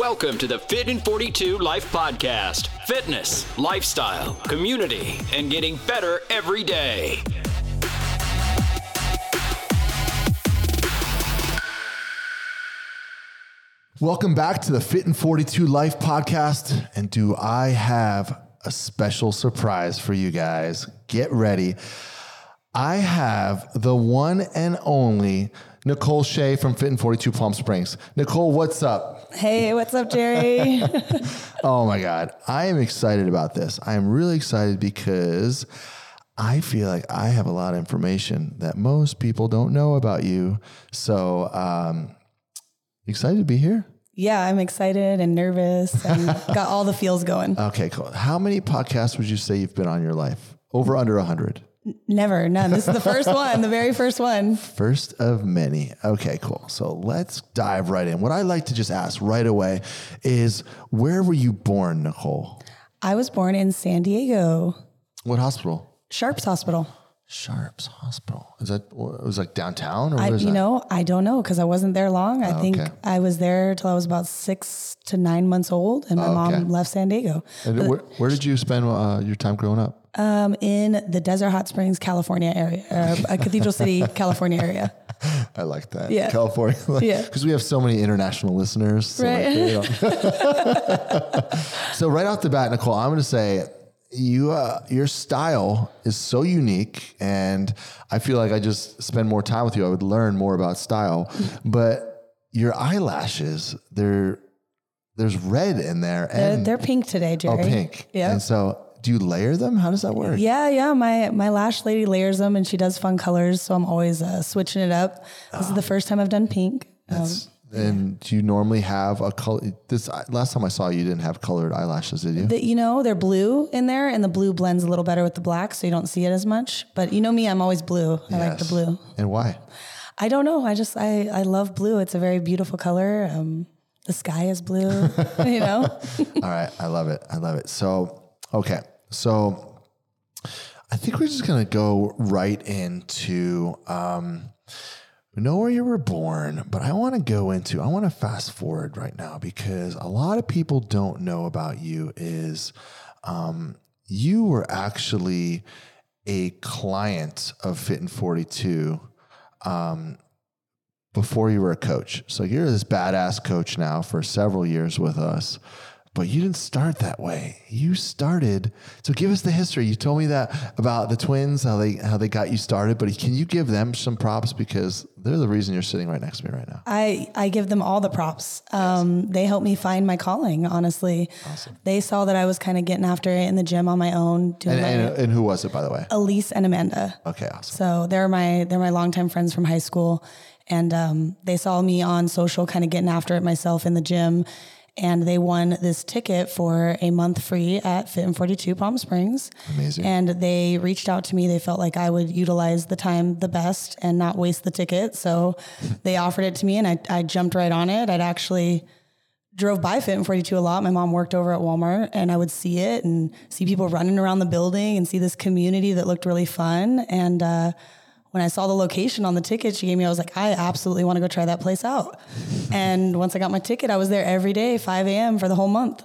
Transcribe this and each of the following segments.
Welcome to the Fit in 42 Life Podcast. Fitness, lifestyle, community, and getting better every day. Welcome back to the Fit in 42 Life podcast. And do I have a special surprise for you guys? Get ready. I have the one and only Nicole Shea from Fit in 42 Palm Springs. Nicole, what's up? Hey, what's up, Gerry? Oh my God. I am excited about this. I am really excited because I feel like I have a lot of information that most people don't know about you. So, um, excited to be here. yeah, I'm excited and nervous and got all the feels going. Okay, cool. How many podcasts would you say you've been on your life? Over under 100? Never, none. This is the first one, the very first one. First of many. Okay, cool. So let's dive right in. What I like to just ask right away is where were you born, Nicole? I was born in San Diego, What hospital? Sharps Hospital. Sharps Hospital. Is that, it was like downtown or I, you that? know, I don't know because I wasn't there long. I think okay. I was there till I was about six to nine months old, and my Okay. mom left San Diego. And where, where did you spend uh, your time growing up? Um, in the Desert Hot Springs, California area, uh, Cathedral City, California area. I like that. Yeah. California. Yeah. Because we have so many international listeners. So Right. know. so right off the bat, Nicole, I'm going to say you, uh, your style is so unique and I feel like I just spend more time with you. I would learn more about style, but your eyelashes, they're, there's red in there They're, and they're pink today, gerry oh, Gerry. pink. Yeah. And so do you layer them? How does that work? Yeah, yeah. My my lash lady layers them, and she does fun colors. So I'm always uh, switching it up. This is the first time I've done pink. Um, And do you normally have a color? This last time I saw you, you didn't have colored eyelashes, did you? the, you know, they're blue in there, and the blue blends a little better with the black, so you don't see it as much. But you know me, I'm always blue. I like the Yes. blue. And why? I don't know. I just I I love blue. It's a very beautiful color. Um, the sky is blue. you know. All right, I love it. I love it. So, okay, so I think we're just gonna go right into. Um, know where you were born, but I want to go into. I want to fast forward right now because a lot of people don't know about you. Is um, you were actually a client of Fit in Forty Two before you were a coach. So you're this badass coach now for several years with us, but you didn't start that way. You started. So give us the history. You told me that about the twins, how they how they got you started, but can you give them some props because they're the reason you're sitting right next to me right now. I, I give them all the props. Um, They helped me find my calling, honestly. Awesome. They saw that I was kind of getting after it in the gym on my own, doing And, and, and who was it, by the way? Elise and Amanda. Okay, awesome. So they're my they're my longtime friends from high school, and um, they saw me on social, kind of getting after it myself in the gym, and they won this ticket for a month free at Fit in Forty Two Palm Springs. Amazing. And they reached out to me. They felt like I would utilize the time the best and not waste the ticket, so they offered it to me, and I I jumped right on it. I'd actually drove by Fit in 42 a lot. My mom worked over at Walmart and I would see it and see people running around the building and see this community that looked really fun. And uh, when I saw the location on the ticket she gave me, I was like, I absolutely want to go try that place out. and once I got my ticket, I was there every day, 5 a.m. for the whole month.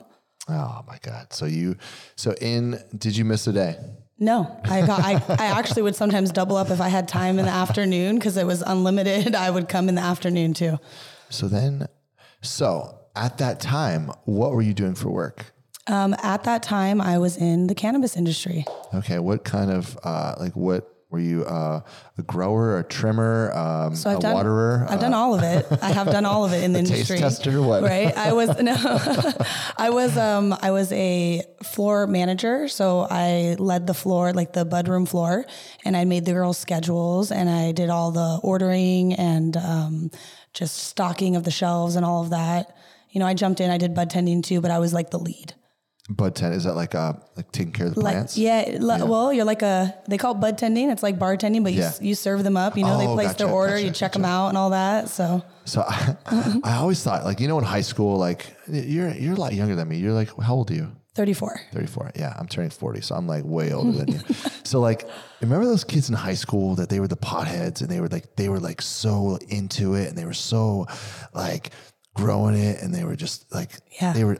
Oh my God. So you, so in, did you miss a day? No, I got. I, I actually would sometimes double up if I had time in the afternoon because it was unlimited. I would come in the afternoon too. So then, so at that time, what were you doing for work? Um, at that time, I was in the cannabis industry. Okay, what kind of uh, like what were you uh, a grower, a trimmer, um, So I've a done, waterer? I've done all of it. I have done all of it in the taste industry. tester, what? Right. I was no, I was um I was a floor manager, so I led the floor, like the bud room floor, and I made the girls' schedules, and I did all the ordering and um, just stocking of the shelves and all of that. You know, I jumped in. I did bud tending too, but I was like the lead. Bud tent is that like uh like taking care of the Like plants? yeah, li- well, you're like a they call it bud tending. It's like bartending, but you Yeah. s you serve them up. You know, they Oh, place gotcha, their order, gotcha, you check them out, and all that. So So I, I always thought like you know in high school like you're you're a lot younger than me. You're like how old are you? 34. 34. Yeah, I'm turning 40, so I'm like way older than you. So like, remember those kids in high school that they were the potheads and they were like they were like so into it and they were so like growing it, and they were just like, Yeah. they were.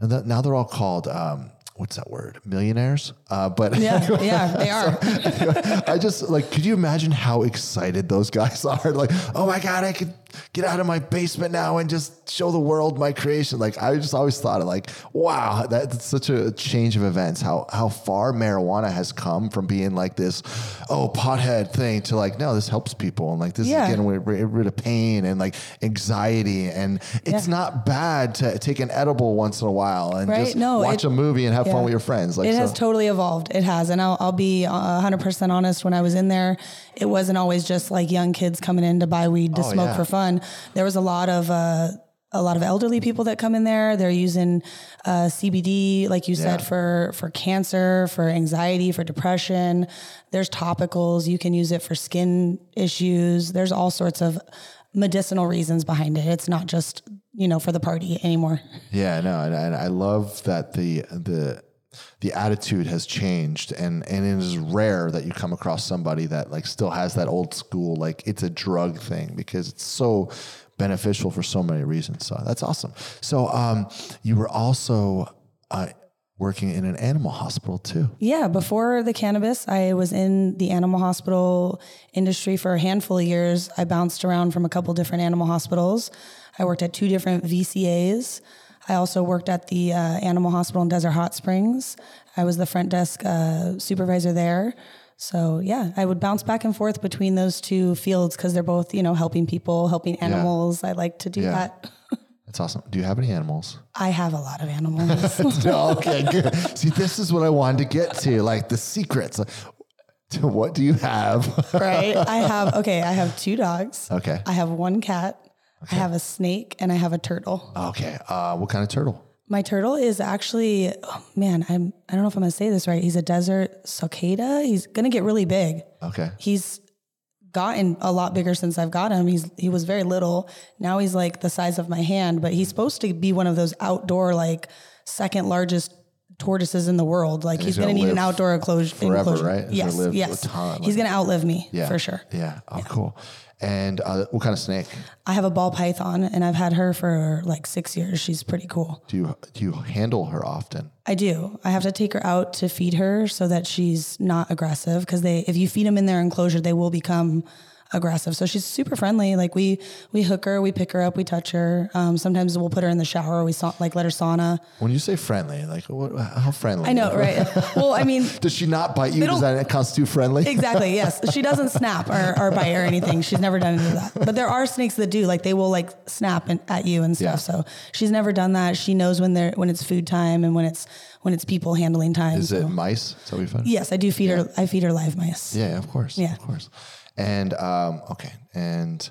And that, now they're all called um, what's that word? Millionaires. Uh, but Yeah, yeah, they are. I just like, could you imagine how excited those guys are? Like, oh my God, I could get out of my basement now and just show the world my creation. Like, I just always thought of like, wow, that's such a change of events. How how far marijuana has come from being like this, oh pothead thing to like, no, this helps people and like this Yeah. is getting rid, of pain and like anxiety and it's Yeah. not bad to take an edible once in a while and Right? just No, watch it- a movie and have fun with your friends. Like, it has totally evolved. It has. And I'll, I'll be uh, 100% honest. When I was in there, it wasn't always just like young kids coming in to buy weed to Oh, smoke yeah. for fun. There was a lot of, uh, a lot of elderly people that come in there. They're using uh, CBD, like you said, for for cancer, for anxiety, for depression. There's topicals. You can use it for skin issues. There's all sorts of medicinal reasons behind it. It's not just you know for the party anymore. Yeah, no, and, and I love that the the the attitude has changed, and and it is rare that you come across somebody that like still has that old school like it's a drug thing because it's so beneficial for so many reasons. So that's awesome. So um, you were also uh, working in an animal hospital too. Yeah, before the cannabis, I was in the animal hospital industry for a handful of years. I bounced around from a couple different animal hospitals. I worked at two different VCAs. I also worked at the uh, animal hospital in Desert Hot Springs. I was the front desk uh, supervisor there. So yeah, I would bounce back and forth between those two fields because they're both, you know, helping people, helping animals. I like to do Yeah. that. That's awesome. Do you have any animals? I have a lot of animals. No, okay, good. See, this is what I wanted to get to, like the secrets. Like, to what do you have? right? I have okay, I have two dogs. Okay. I have one cat. I have a snake and I have a turtle. Okay. Uh, what kind of turtle? My turtle is actually oh man, I'm I don't know if I'm gonna say this right. He's a desert sulcata. He's gonna get really big. Okay. He's gotten a lot bigger since I've got him. He's he was very little. Now he's like the size of my hand, but he's supposed to be one of those outdoor like second largest tortoises in the world. Like he's, gonna gonna, need an outdoor enclosure. forever, enclosure. right? He's Yes, gonna live a yes. ton, he's gonna outlive me Yeah. for sure. Yeah. Oh, cool. And uh, what kind of snake I have a ball python and I've had her for like six years. She's pretty cool. do you do you handle her often? I do. I have to take her out to feed her so that she's not aggressive because they, if you feed them in their enclosure, they will become aggressive. So she's super friendly. Like we, we hook her, we pick her up, we touch her. Um, sometimes we'll put her in the shower. Or we saw, like let her sauna. When you say friendly, like what, how friendly? I know, right? well, I mean, Does she not bite you? Does that constitute friendly? Exactly. Yes. She doesn't snap or, or bite or anything. She's never done any of that. But there are snakes that do. Like they will like snap and, at you and stuff. Yeah. So she's never done that. She knows when they're when it's food time and when it's when it's people handling time. Is it mice? Is that what you? Yes, I do feed her. I feed her live mice. Yeah, of course. Yeah. Of course. And um, okay. And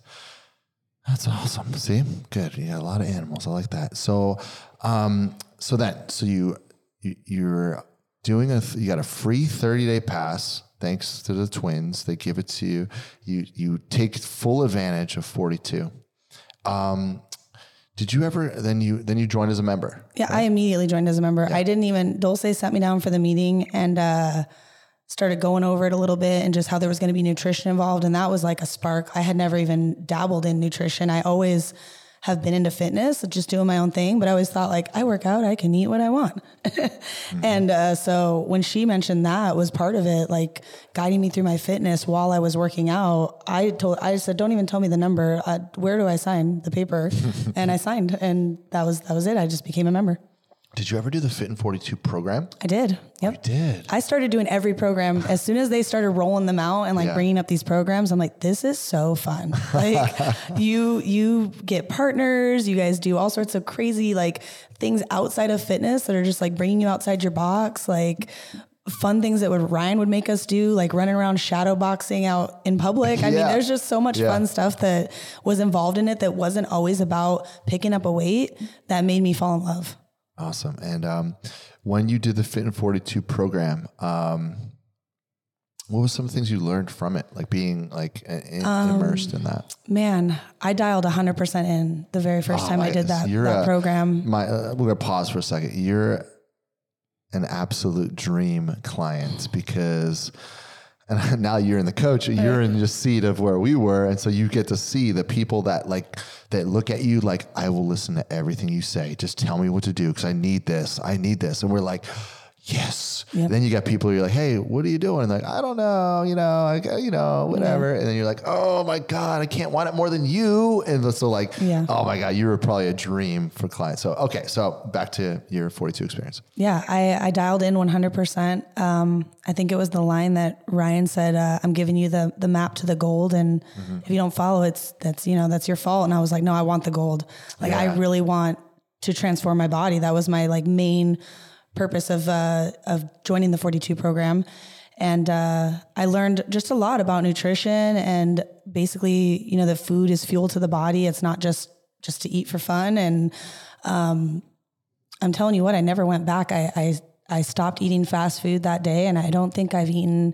that's awesome. See? Good. You got a lot of animals. I like that. So um, so then so you, you you're doing a you got a free 30 day pass thanks to the twins. They give it to you. You you take full advantage of 42. Um did you ever then you then you joined as a member? Yeah, I immediately joined as a member. I didn't even Dulce sat me down for the meeting and uh, started going over it a little bit and just how there was going to be nutrition involved, and that was like a spark. I had never even dabbled in nutrition. I always have been into fitness, just doing my own thing, but I always thought like I work out, I can eat what I want. And uh, so when she mentioned that was part of it, like guiding me through my fitness while I was working out, I told I said, "Don't even tell me the number. Uh, where do I sign the paper?" and I signed, and that was that was it. I just became a member. Did you ever do the Fit in 42 program? I did. Yep. I did. I started doing every program as soon as they started rolling them out and like Yeah. bringing up these programs. I'm like, this is so fun. Like you, you get partners. You guys do all sorts of crazy like things outside of fitness that are just like bringing you outside your box. Like fun things that would Ryan would make us do, like running around shadow boxing out in public. I mean, there's just so much Yeah. fun stuff that was involved in it that wasn't always about picking up a weight that made me fall in love. Awesome. And um, when you did the Fit in 42 program, um, what was some of the things you learned from it, like being like in, Um, immersed in that? Man, I dialed 100% in the very first time I did that, you're that a- program. My, uh, we're gonna pause for a second. You're an absolute dream client because and now you're in the coach, you're in the seat of where we were, and so you get to see the people that like that look at you like I will listen to everything you say. Just tell me what to do because I need this. I need this, and we're like. Yes. Yep. Then you got people you're like, hey, what are you doing? And like, I don't know, you know, I, got- you know, whatever. And then you're like, oh my God, I can't want it more than you. And so like, Yeah. oh my God, you were probably a dream for clients. So okay, so back to your 42 experience. Yeah, I, I dialed in 100%. Um, I think it was the line that Ryan said, uh, I'm giving you the, the map to the gold. And if you don't follow it's, that's, you know, that's your fault. And I was like, no, I want the gold. Like I really want to transform my body. That was my like main purpose of, uh, of joining the 42 program. And, uh, I learned just a lot about nutrition and basically, you know, that food is fuel to the body. It's not just, just to eat for fun. And, I'm telling you what, I never went back. I, I I stopped eating fast food that day, and I don't think I've eaten,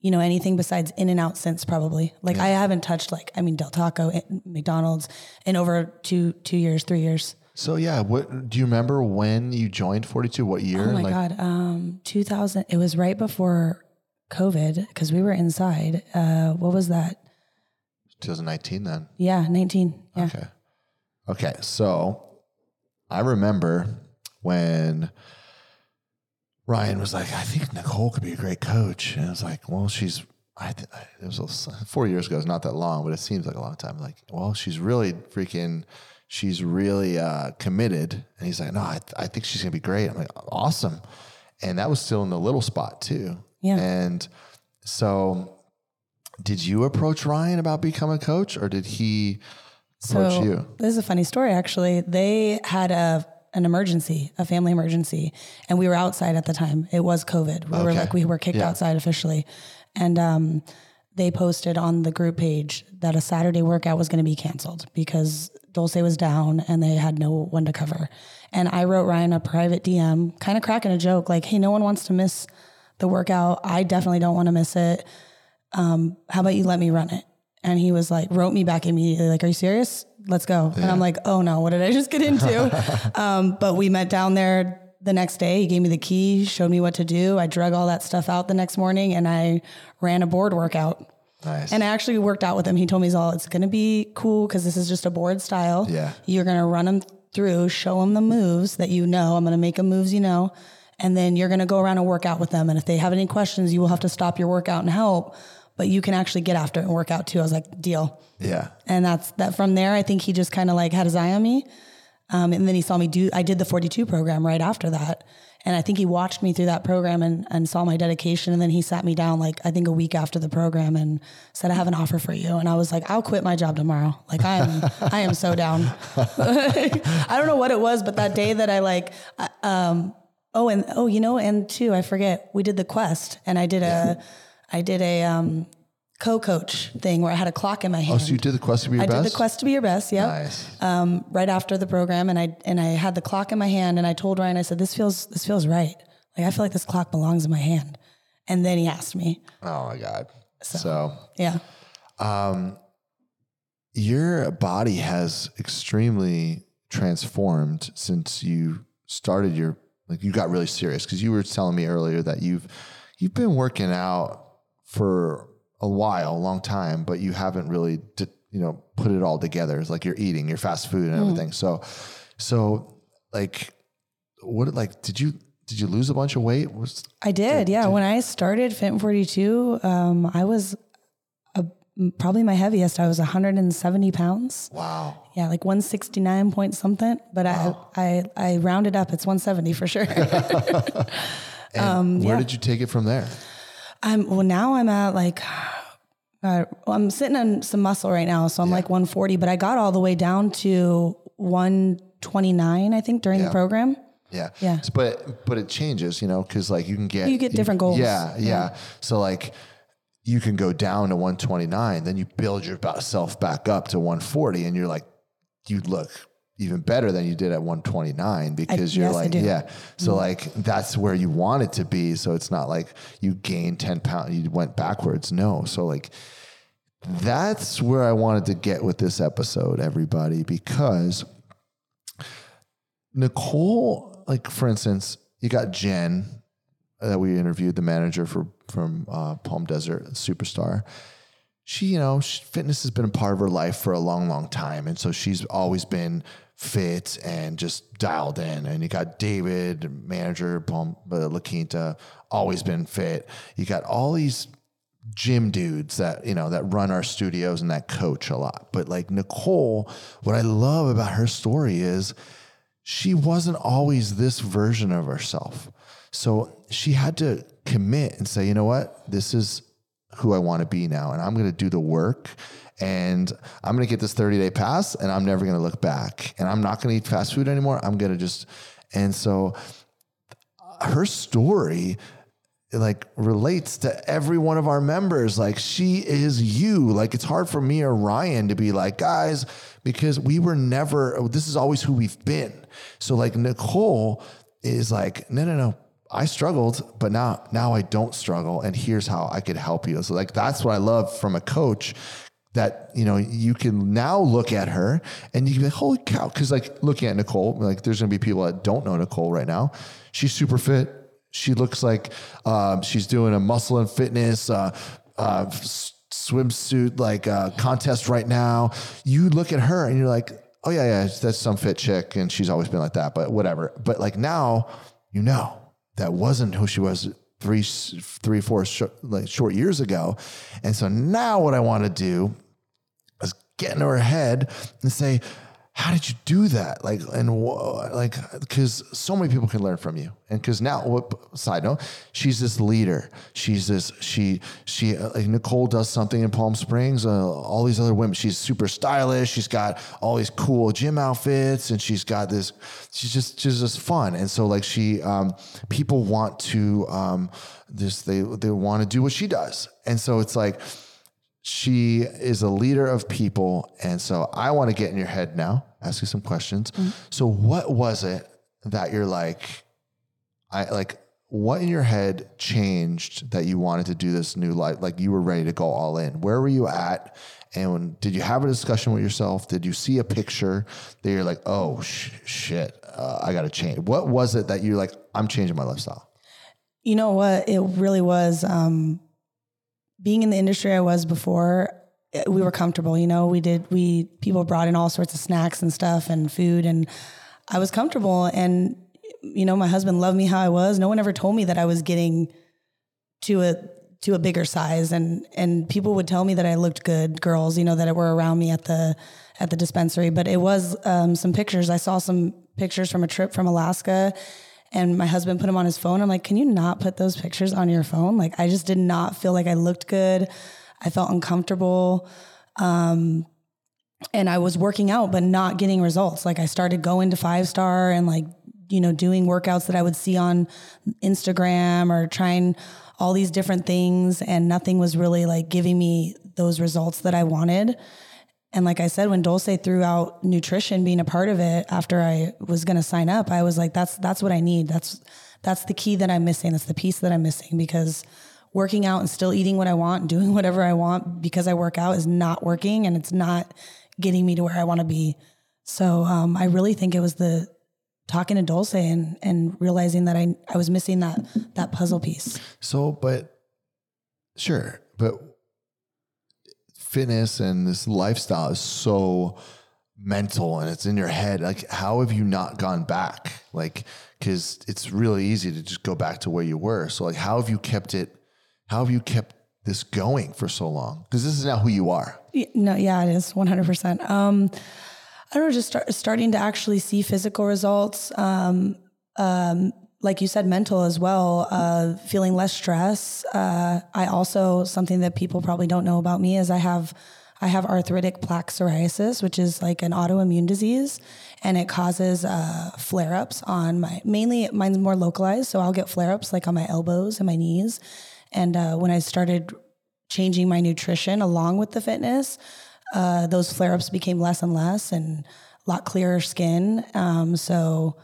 you know, anything besides In and Out since probably. Like I haven't touched like I mean Del Taco, eh, McDonald's in over two two years, three years. So yeah, what do you remember when you joined 42? What year? Oh my like, god, um, 2000. It was right before COVID because we were inside. Uh, what was that? 2019 then. Yeah, 19. Yeah. Okay. Okay. So I remember when Ryan was like, I think Nicole could be a great coach. And I was like, well, she's, I, th- it was a- four years ago. It's not that long, but it seems like a long time. Like, well, she's really freaking, she's really uh, committed. And he's like, no, I, th- I think she's going to be great. I'm like, awesome. And that was still in the little spot too. Yeah. And so did you approach Ryan about becoming a coach or did he approach so you? this is a funny story actually. They had a an emergency, a family emergency, and we were outside at the time. It was COVID. We were like we were kicked Yeah. outside officially, and um, they posted on the group page that a Saturday workout was going to be canceled because Dulce was down and they had no one to cover. And I wrote Ryan a private DM, kind of cracking a joke, like, "Hey, no one wants to miss the workout. I definitely don't want to miss it. Um, how about you let me run it?" And he was like, wrote me back immediately, like, "Are you serious? Let's go." And I'm like, "Oh no, what did I just get into?" um, but we met down there the next day. He gave me the key, showed me what to do. I drug all that stuff out the next morning, and I ran a board workout. Nice. And I actually worked out with him. He told me, he's all, it's going to be cool because this is just a board style. Yeah. You're going to run them through, show them the moves that you know. I'm going to make them moves you know. And then you're going to go around and work out with them. And if they have any questions, you will have to stop your workout and help. But you can actually get after it and work out too. I was like, deal. yeah. And that's that from there. I think he just kind of like had his eye on me. Um, and then he saw me do, I did the 42 program right after that. And I think he watched me through that program and, and saw my dedication. And then he sat me down like, I think a week after the program and said, I have an offer for you. And I was like, I'll quit my job tomorrow. Like I am, I am so down. I don't know what it was, but that day that I like, I- um, oh, and, oh, you know, and too, I forget, we did the quest and I did a, I did a, um, co-coach thing where I had a clock in my hand. Oh, so you did the quest to be your I best? did the quest to be your best. Yep. Nice. Um, right after the program, and I and I had the clock in my hand, and I told Ryan, I said, "This feels this feels right. Like I feel like this clock belongs in my hand." And then he asked me, Oh my God. So, "Yeah, Um, your body has extremely transformed since you started your like you got really serious because you were telling me earlier that you've you've been working out for a while, a long time, but you haven't really di- you know put it all together. It's like you're eating your fast food and everything. So, so like what like did you did you lose a bunch of weight? Was I did. Yeah, when I started Fit 42, um, I was a, probably my heaviest. I was 170 pounds. wow. Yeah, like 169 point something. But I, I I rounded up. It's 170 for sure. Um, where did you take it from there? I'm well now I'm at like uh, well, I'm sitting on some muscle right now, so I'm like 140, but I got all the way down to 129, I think, during Yeah. the program. Yeah. Yeah. But but it changes, you know, because like you can get You get different goals. Yeah, yeah. So like you can go down to 129, then you build yourself back up to 140, and you're like, you look even better than you did at 129 because you're yes, I like. Mm-hmm. yeah. So like that's where you want it to be. So it's not like you gained 10 pounds, you went backwards. No. So like that's where I wanted to get with this episode, everybody, because Nicole, like for instance, you got Jen that we interviewed, the manager for from uh, Palm Desert, superstar. She, you know, she, fitness has been a part of her life for a long, long time, and so she's always been fit and just dialed in. And you got David, manager Palm uh, La Quinta, always been fit. You got all these gym dudes that you know that run our studios and that coach a lot. But like Nicole, what I love about her story is she wasn't always this version of herself. So she had to commit and say, you know what, this is who I want to be now, and I'm going to do the work. And I'm going to get this 30 day pass, and I'm never going to look back. And I'm not going to eat fast food anymore. I'm going to just, and so her story like relates to every one of our members. Like she is you. Like it's hard for me or Ryan to be like, guys, because we were never, this is always who we've been. So like Nicole is like, no, no, no. I struggled, but now now I don't struggle. And here's how I could help you. So like that's what I love from a coach that you know you can now look at her and you can be like, holy cow, because like looking at Nicole, like there's gonna be people that don't know Nicole right now. She's super fit she looks like um, she's doing a muscle and fitness uh, uh, swimsuit like uh, contest right now. You look at her and you're like, oh yeah, yeah, that's some fit chick, and she's always been like that. But whatever. But like now, you know that wasn't who she was three, three, four like short years ago. And so now what I want to do is get into her head and say, how did you do that? Like, and like, because so many people can learn from you. And because now, what side note, she's this leader. She's this, she, she, uh, like Nicole does something in Palm Springs. Uh, all these other women, she's super stylish. She's got all these cool gym outfits and she's got this, she's just, she's just fun. And so, like, she, um, people want to, um, this, they, they want to do what she does. And so it's like, she is a leader of people. And so I want to get in your head now, ask you some questions. Mm-hmm. So what was it that you're like, I like, what in your head changed that you wanted to do this new life? Like you were ready to go all in. Where were you at? And when, did you have a discussion with yourself? Did you see a picture that you're like, oh sh- shit, uh, I got to change? What was it that you're like, I'm changing my lifestyle? You know what? It really was um, being in the industry I was before, eh, we were comfortable. You know, we did, we, people brought in all sorts of snacks and stuff and food, and I was comfortable. And, you know, my husband loved me how I was. No one ever told me that I was getting to a, to a bigger size and and people would tell me that I looked good girls you know that were around me at the at the dispensary but it was um, some pictures I saw some pictures from a trip from Alaska and my husband put them on his phone. I'm like, can you not put those pictures on your phone? Like, I just did not feel like I looked good. I felt uncomfortable. Um, and I was working out, but not getting results. Like, I started going to five star and like, you know, doing workouts that I would see on Instagram or trying all these different things. And nothing was really like giving me those results that I wanted. And like I said, when Dulce threw out nutrition being a part of it after I was going to sign up, I was like, that's, that's what I need. That's, that's the key that I'm missing. That's the piece that I'm missing because working out and still eating what I want, and doing whatever I want because I work out is not working and it's not getting me to where I want to be. So um, I really think it was the talking to Dulce and and realizing that I I was missing that that puzzle piece. So, but sure, but fitness and this lifestyle is so mental and it's in your head. Like, how have you not gone back? Like, because it's really easy to just go back to where you were. So, like, how have you kept it? How have you kept this going for so long? Because this is now who you are. No, yeah, it is 100%. Um, I don't know, just start, starting to actually see physical results. Um, um, like you said, mental as well, uh, feeling less stress. Uh, I also, something that people probably don't know about me is I have, I have arthritic plaque psoriasis, which is like an autoimmune disease and it causes uh, flare ups on my, mainly mine's more localized. So I'll get flare ups like on my elbows and my knees. And uh, when I started changing my nutrition along with the fitness, uh, those flare ups became less and less and a lot clearer skin. Um, so,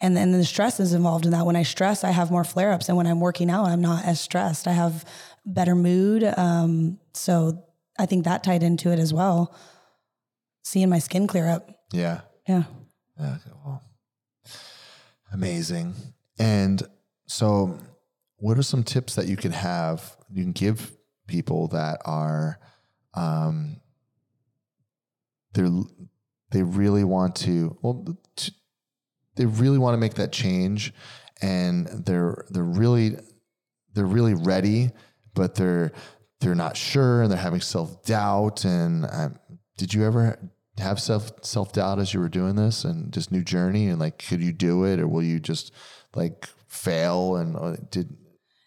and then the stress is involved in that. When I stress, I have more flare ups, and when I'm working out, I'm not as stressed. I have better mood. Um, so I think that tied into it as well. Seeing my skin clear up. Yeah. Yeah. Yeah. Well, amazing. And so what are some tips that you can have you can give people that are um they're they really want to well t- they really want to make that change and they're they're really they're really ready but they're they're not sure and they're having self-doubt and um, did you ever have self self-doubt as you were doing this and this new journey and like could you do it or will you just like fail and uh, did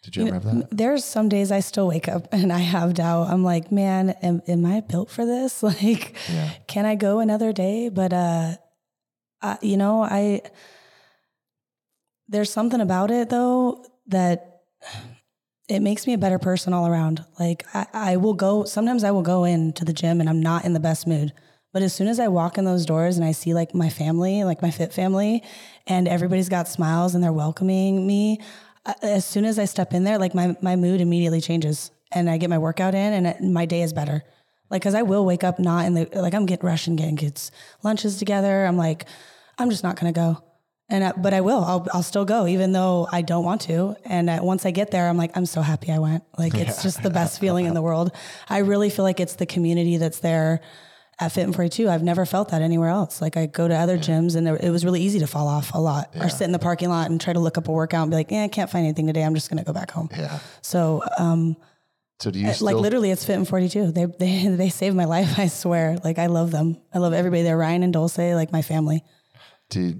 did you, ever have that There's some days I still wake up and I have doubt. I'm like, man, am, am I built for this? Like, Yeah. can I go another day? But, uh, You know, I, there's something about it though that it makes me a better person all around. Like, I, I will go, sometimes I will go into the gym and I'm not in the best mood. But as soon as I walk in those doors and I see like my family, like my fit family, and everybody's got smiles and they're welcoming me, as soon as I step in there, like my, my mood immediately changes and I get my workout in and my day is better. Like, cause I will wake up not in the, like I'm getting rushing, getting kids lunches together. I'm like, I'm just not going to go. And, I, but I will, I'll, I'll still go even though I don't want to. And uh, once I get there, I'm like, I'm so happy I went. Like, it's just the best feeling in the world. I really feel like it's the community that's there at Fit in 42. I've never felt that anywhere else. Like I go to other gyms and there, it was really easy to fall off a lot or sit in the parking lot and try to look up a workout and be like, yeah, I can't find anything today. I'm just going to go back home. yeah So, um, so do you like still literally it's Fit in 42. They, they, they saved my life. I swear. Like I love them. I love everybody there. Ryan and Dulce, like my family. do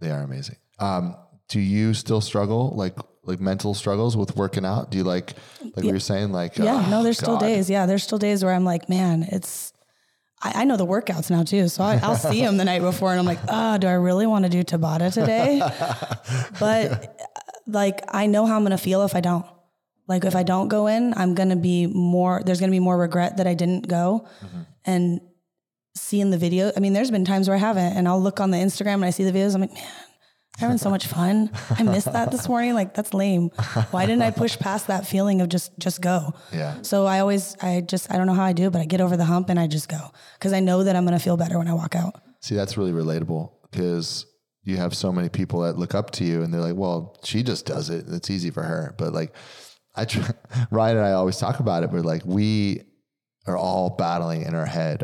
they are amazing um do you still struggle like like mental struggles with working out do you like like we were saying like Yeah, oh, no, there's still days. Yeah, there's still days where I'm like, man, it's. I, I know the workouts now too, so I, I'll see them the night before, and I'm like, ah, do I really want to do Tabata today? but uh, like, I know how I'm gonna feel if I don't. Like, if I don't go in, I'm gonna be more. There's gonna be more regret that I didn't go, mm-hmm. and seeing the video. I mean, there's been times where I haven't, and I'll look on the Instagram and I see the videos. I'm like, man, having so much fun. I missed that this morning. Like that's lame. Why didn't I push past that feeling of just just go? Yeah. So I always I just I don't know how I do, but I get over the hump and I just go because I know that I'm gonna feel better when I walk out. See, that's really relatable because you have so many people that look up to you and they're like, well, she just does it. It's easy for her. But like, I try, Ryan and I always talk about it, but like, we are all battling in our head.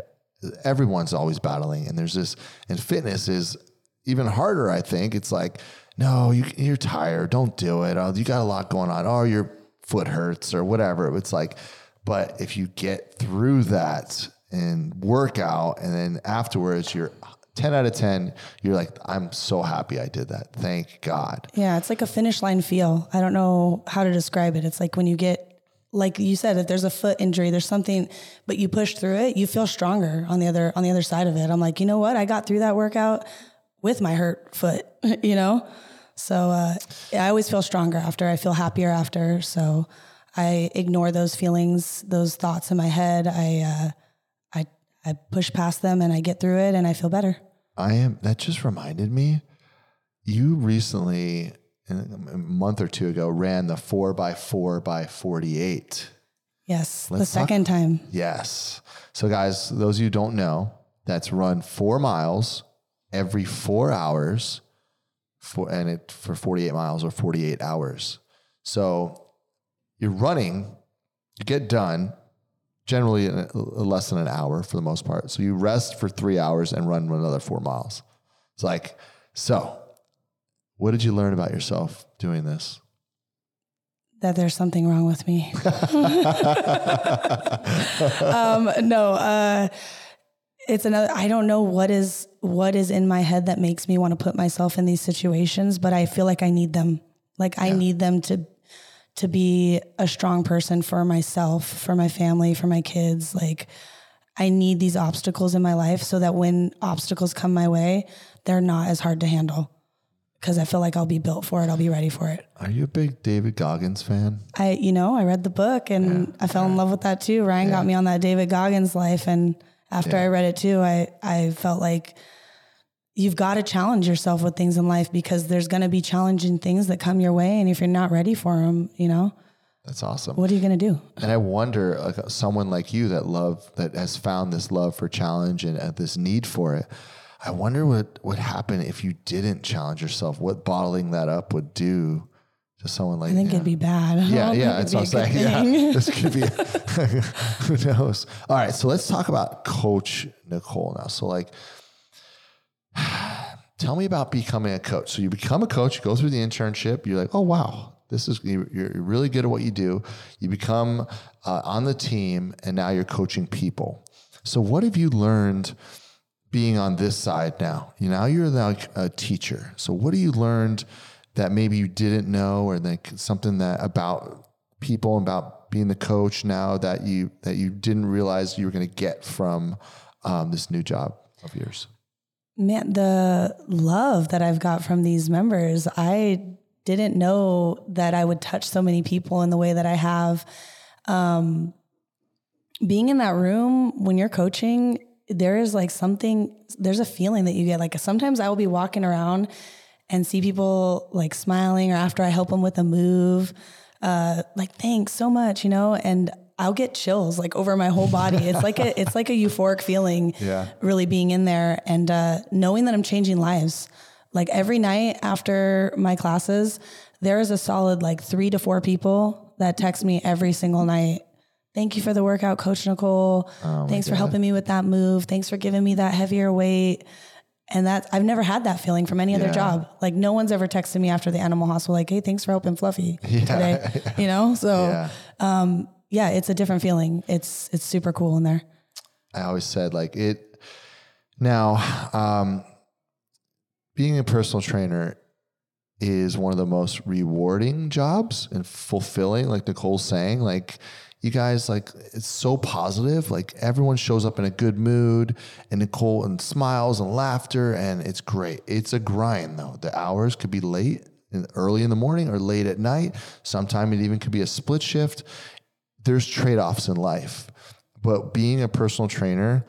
Everyone's always battling. And there's this, and fitness is even harder, I think. It's like, no, you, you're tired. Don't do it. Oh, you got a lot going on. Oh, your foot hurts or whatever. It's like, but if you get through that and work out and then afterwards you're 10 out of 10, you're like, I'm so happy I did that. Thank God. Yeah, it's like a finish line feel. I don't know how to describe it. It's like when you get like you said, if there's a foot injury, there's something, but you push through it, you feel stronger on the other on the other side of it. I'm like, you know what? I got through that workout with my hurt foot, you know? So uh, I always feel stronger after. I feel happier after. So I ignore those feelings, those thoughts in my head. I uh, I I push past them and I get through it and I feel better. I am, that just reminded me, you recently, a month or two ago, ran the four by four by 48. Yes, the Let's talk- second time. Yes. So, guys, those of you who don't know, that's run four miles every four hours, for, and it for 48 miles or 48 hours. So, you're running, you get done generally in a- less than an hour for the most part. So, you rest for three hours and run another four miles. It's like, so what did you learn about yourself doing this? that there's something wrong with me. um, no, uh, it's another. I don't know what is what is in my head that makes me want to put myself in these situations, but I feel like I need them. Like I need them to to be a strong person for myself, for my family, for my kids. Like I need these obstacles in my life so that when obstacles come my way, they're not as hard to handle. Because I feel like I'll be built for it. I'll be ready for it. Are you a big David Goggins fan? I, you know, I read the book and I fell in love with that too. Ryan got me on that David Goggins life. And after I read it too, I, I felt like you've got to challenge yourself with things in life because there's going to be challenging things that come your way. And if you're not ready for them, you know, That's awesome. what are you going to do? And I wonder, like someone like you that love that has found this love for challenge and uh, this need for it. I wonder what would happen if you didn't challenge yourself. What bottling that up would do to someone like I think it'd be bad. Yeah, yeah, that's what I'm a saying. good Yeah, this could be. who knows? All right, so let's talk about Coach Nicole now. So, like, tell me about becoming a coach. So you become a coach, you go through the internship. You're like, oh wow, this is you- you're really good at what you do. You become uh, on the team, and now you're coaching people. So, what have you learned? being on this side now. You now you're like a teacher. So what have you learned that maybe you didn't know or like something that about people and about being the coach now that you that you didn't realize you were going to get from um, this new job of yours? Man, the love that I've got from these members, I didn't know that I would touch so many people in the way that I have. Um, being in that room when you're coaching, there is like something, there's a feeling that you get. Like sometimes I will be walking around and see people like smiling, or after I help them with a move, uh, like thanks so much, you know, and I'll get chills like over my whole body. It's like a it's like a euphoric feeling, Yeah. really being in there and uh, knowing that I'm changing lives. Like every night after my classes, there is a solid like three to four people that text me every single night. Thank you for the workout, Coach Nicole. Thanks for helping me with that move. Thanks for giving me that heavier weight. And that I've never had that feeling from any other Yeah. job. Like no one's ever texted me after the animal hospital, like, hey, thanks for helping Fluffy today. You know? So Yeah. Yeah, it's a different feeling. It's it's super cool in there. I always said like it. Now, um, being a personal trainer is one of the most rewarding jobs and fulfilling. Like Nicole's saying, like you guys, like it's so positive. Like everyone shows up in a good mood, and Nicole and smiles and laughter, and it's great. It's a grind though. The hours could be late early in the morning or late at night. Sometimes it even could be a split shift. There's trade offs in life, but being a personal trainer,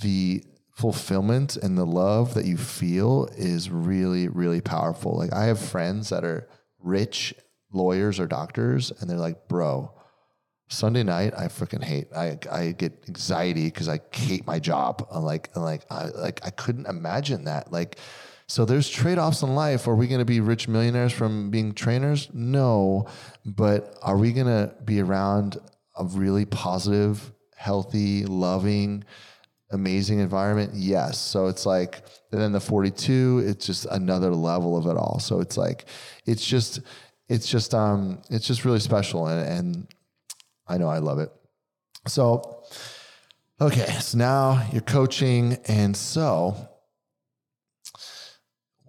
the fulfillment and the love that you feel is really, really powerful. Like I have friends that are rich lawyers or doctors, and they're like, bro, Sunday night I freaking hate. I I get anxiety because I hate my job. I'm like I'm like I like I couldn't imagine that. Like so there's trade-offs in life. Are we gonna be rich millionaires from being trainers? No. But are we gonna be around a really positive, healthy, loving, amazing environment? Yes. So it's like, and then the 42, it's just another level of it all. So it's like, it's just, it's just, um, it's just really special. And, and I know I love it. So, okay. So now you're coaching. And so,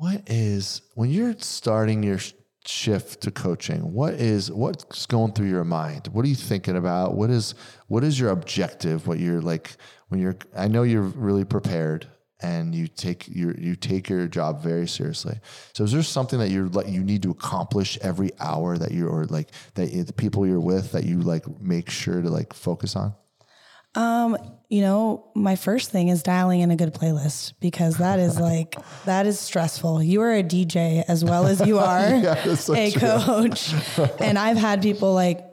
what is, when you're starting your shift to coaching, what is, what's going through your mind? What are you thinking about? What is, what is your objective? What you're like, when you're, I know you're really prepared and you take your, you take your job very seriously. So is there something that you're like, you need to accomplish every hour that you're, or like that the people you're with that you like make sure to like focus on? Um, you know, my first thing is dialing in a good playlist because that is like that is stressful. You are a DJ as well as you are that's so a true. coach. and I've had people like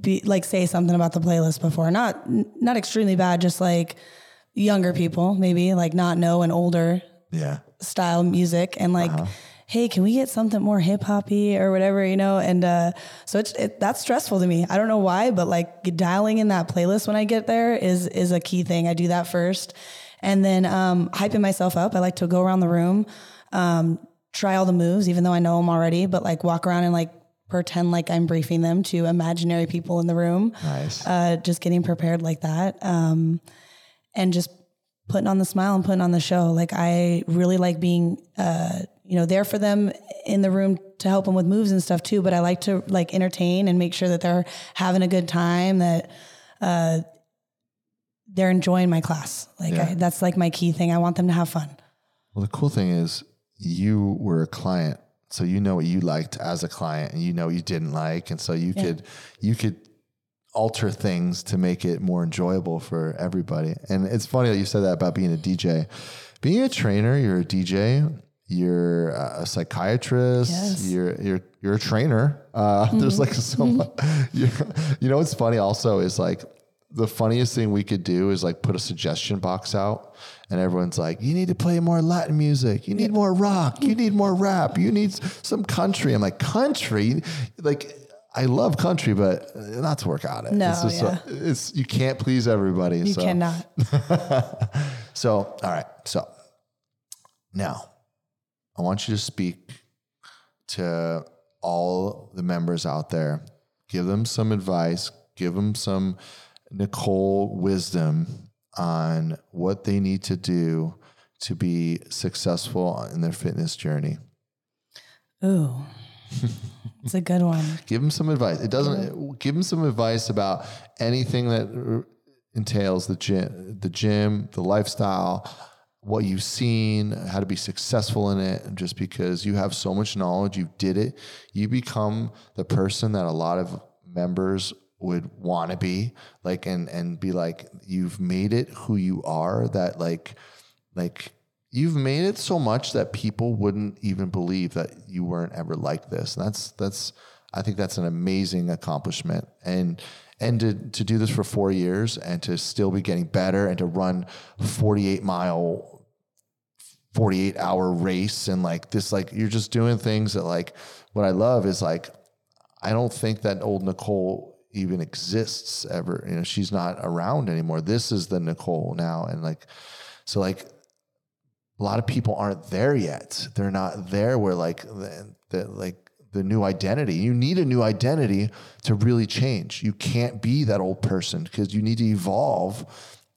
be like say something about the playlist before. Not not extremely bad, just like younger people, maybe like not know an older Yeah. style music and like hey can we get something more hip hoppy or whatever you know? And uh so it's it, that's stressful to me. I don't know why but like dialing in that playlist when i get there is is a key thing. I do that first. And then um hyping myself up i like to go around the room um try all the moves even though i know them already but like walk around and like pretend like i'm briefing them to imaginary people in the room. Nice. uh just getting prepared like that um and just putting on the smile and putting on the show. Like I really like being, uh, you know, there for them in the room to help them with moves and stuff too. But I like to like entertain and make sure that they're having a good time, that uh, they're enjoying my class. Like Yeah. I, that's like my key thing. I want them to have fun. Well, the cool thing is you were a client, so you know what you liked as a client, and you know what you didn't like, and so you could you could alter things to make it more enjoyable for everybody. And it's funny that you said that about being a DJ. Being a trainer, you're a DJ. You're a psychiatrist. Yes. You're you're you're a trainer. Uh, There's like so much. You, know what's funny also is like the funniest thing we could do is like put a suggestion box out and everyone's like, you need to play more Latin music. You need more rock. You need more rap. You need some country. I'm like, country? Like, I love country, but not to work on it. No, it's just yeah. it's you can't please everybody. You so. cannot. So, all right. So now I want you to speak to all the members out there. Give them some advice, give them some Nicole wisdom on what they need to do to be successful in their fitness journey. Ooh, it's a good one. Give them some advice. It doesn't give them some advice about anything that entails the gym, the gym, the lifestyle, what you've seen, how to be successful in it. Just because you have so much knowledge, you did it, you become the person that a lot of members would want to be like and and be like you've made it who you are that like like you've made it so much that people wouldn't even believe that you weren't ever like this. And that's that's I think that's an amazing accomplishment. And and to to do this for 4 years and to still be getting better and to run 48 mile 48 hour race and like this like you're just doing things that like what I love is like I don't think that old Nicole even exists ever. You know, she's not around anymore. This is the Nicole now. And like, so like a lot of people aren't there yet. They're not there where like the like the new identity. You need a new identity to really change. You can't be that old person because you need to evolve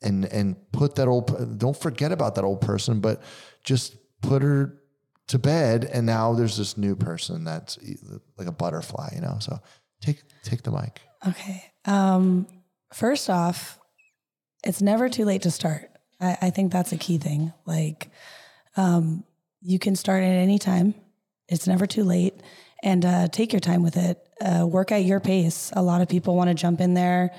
and and put that old don't forget about that old person, but just put her to bed and now there's this new person that's like a butterfly, you know. So take take the mic. Okay. Um, first off, it's never too late to start. I, I think that's a key thing. Like, um, you can start at any time. It's never too late, and uh, take your time with it. Uh, work at your pace. A lot of people want to jump in there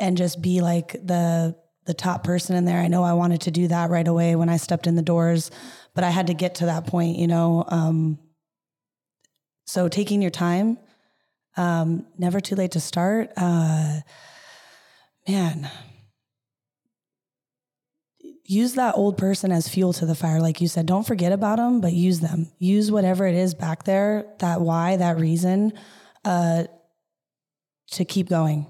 and just be like the the top person in there. I know I wanted to do that right away when I stepped in the doors, but I had to get to that point. You know, um, so taking your time um, never too late to start. Uh, man, use that old person as fuel to the fire. Like you said, don't forget about them, but use them. Use whatever it is back there, that why, that reason, uh, to keep going.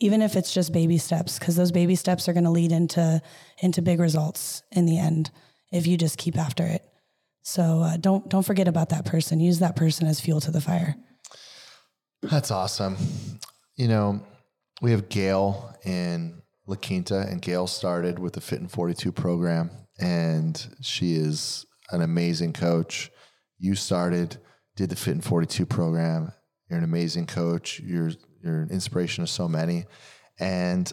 Even if it's just baby steps, because those baby steps are going to lead into into big results in the end if you just keep after it. So uh, don't don't forget about that person. Use that person as fuel to the fire. That's awesome. You know, we have Gail in La Quinta, and Gail started with the Fit in 42 program, and she is an amazing coach. You started, did the Fit in 42 program. You're an amazing coach. You're you're an inspiration to so many, and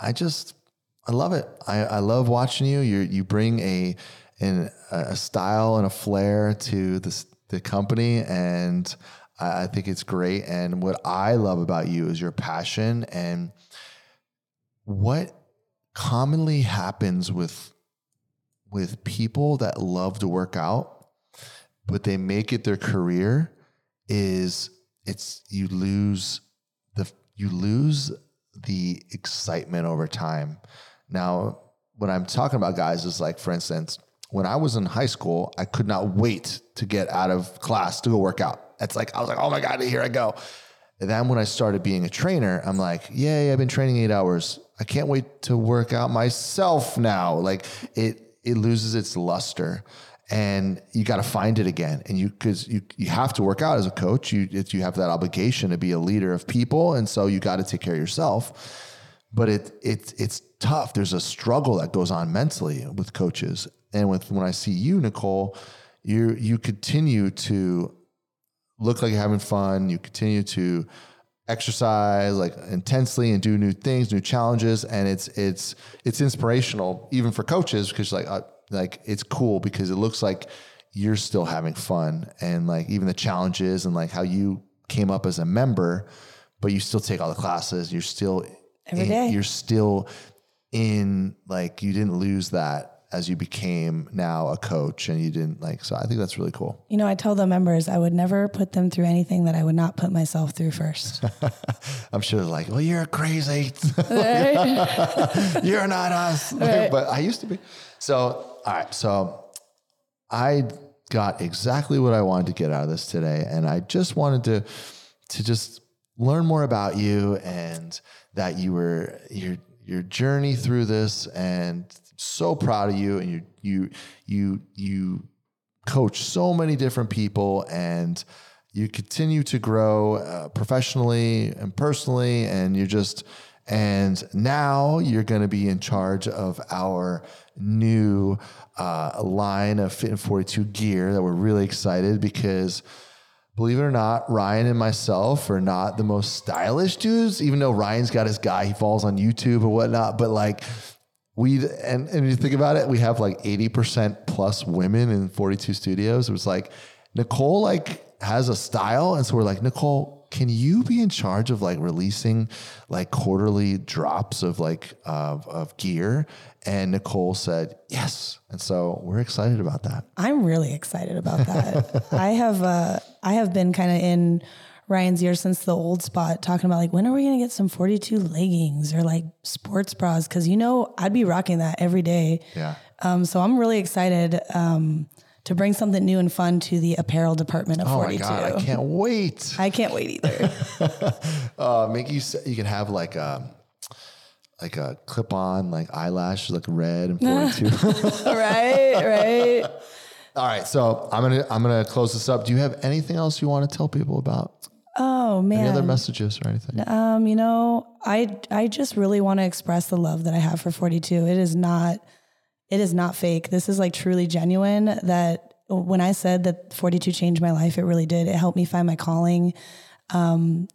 I just I love it. I, I love watching you. You you bring a a style and a flair to this the company, and I, I think it's great. And what I love about you is your passion and what commonly happens with with people that love to work out, but they make it their career is it's you lose the you lose the excitement over time. Now, what I'm talking about, guys, is like, for instance, when I was in high school, I could not wait to get out of class to go work out. It's like I was like, oh my god, here I go. And then when I started being a trainer, I'm like, yay, I've been training eight hours. I can't wait to work out myself now. Like it, it loses its luster and you got to find it again. And you, cause you, you have to work out as a coach. You, you have that obligation to be a leader of people. And so you got to take care of yourself, but it, it, it's tough. There's a struggle that goes on mentally with coaches. And with, when I see you, Nicole, you, you continue to look like you're having fun. You continue to exercise like intensely and do new things, new challenges, and it's it's it's inspirational even for coaches because like uh, like it's cool because it looks like you're still having fun and like even the challenges and like how you came up as a member, but you still take all the classes. You're still Every in- day. You're still in like you didn't lose that as you became now a coach and you didn't like so I think that's really cool. You know, I tell the members I would never put them through anything that I would not put myself through first. I'm sure they're like, well, you're crazy. you're not us. Right. but I used to be. So, all right. So I got exactly what I wanted to get out of this today. And I just wanted to, to just learn more about you and that you were, your, your journey through this and so proud of you. And you, you, you, you coach so many different people and you continue to grow uh, professionally and personally and you're just and now you're going to be in charge of our new uh, line of fit in 42 gear that we're really excited because believe it or not ryan and myself are not the most stylish dudes even though ryan's got his guy he falls on youtube or whatnot but like we and and you think about it, we have like 80% plus women in 42 studios. It was like Nicole like has a style. And so we're like, Nicole, can you be in charge of like releasing like quarterly drops of like of, of gear? And Nicole said yes. And so we're excited about that. I'm really excited about that. I have uh, I have been kind of in Ryan's ear since the old spot talking about like when are we gonna get some 42 leggings or like sports bras? Cause you know I'd be rocking that every day. Yeah. Um, so I'm really excited um, to bring something new and fun to the apparel department of Oh 42. my God, I can't wait. I can't wait either. Uh, make you, you can have like a, like a clip on like eyelash, like red and 42. right, right. All right, so I'm gonna I'm gonna close this up. Do you have anything else you want to tell people about? Oh man. Any other messages or anything? Um, you know, I I just really want to express the love that I have for 42. It is not it is not fake. This is like truly genuine that when I said that 42 changed my life, it really did. It helped me find my calling. Um,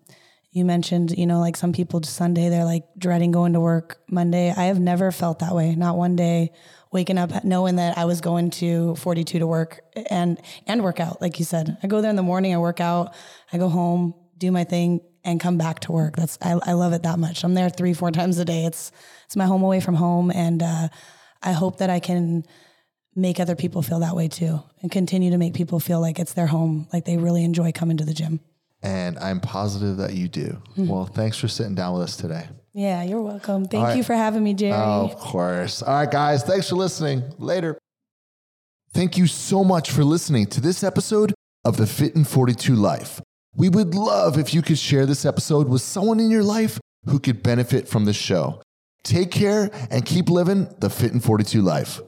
you mentioned, you know, like some people Sunday they're like dreading going to work Monday. I have never felt that way. Not one day waking up knowing that I was going to 42 to work and and work out like you said. I go there in the morning, I work out, I go home, do my thing and come back to work. That's I, I love it that much. I'm there 3 4 times a day. It's it's my home away from home and uh, I hope that I can make other people feel that way too and continue to make people feel like it's their home, like they really enjoy coming to the gym. And I'm positive that you do. Well, thanks for sitting down with us today. Yeah, you're welcome. Thank right. you for having me, Gerry. Oh, of course. All right, guys. Thanks for listening. Later. Thank you so much for listening to this episode of the Fit in 42 Life. We would love if you could share this episode with someone in your life who could benefit from the show. Take care and keep living the Fit in 42 life.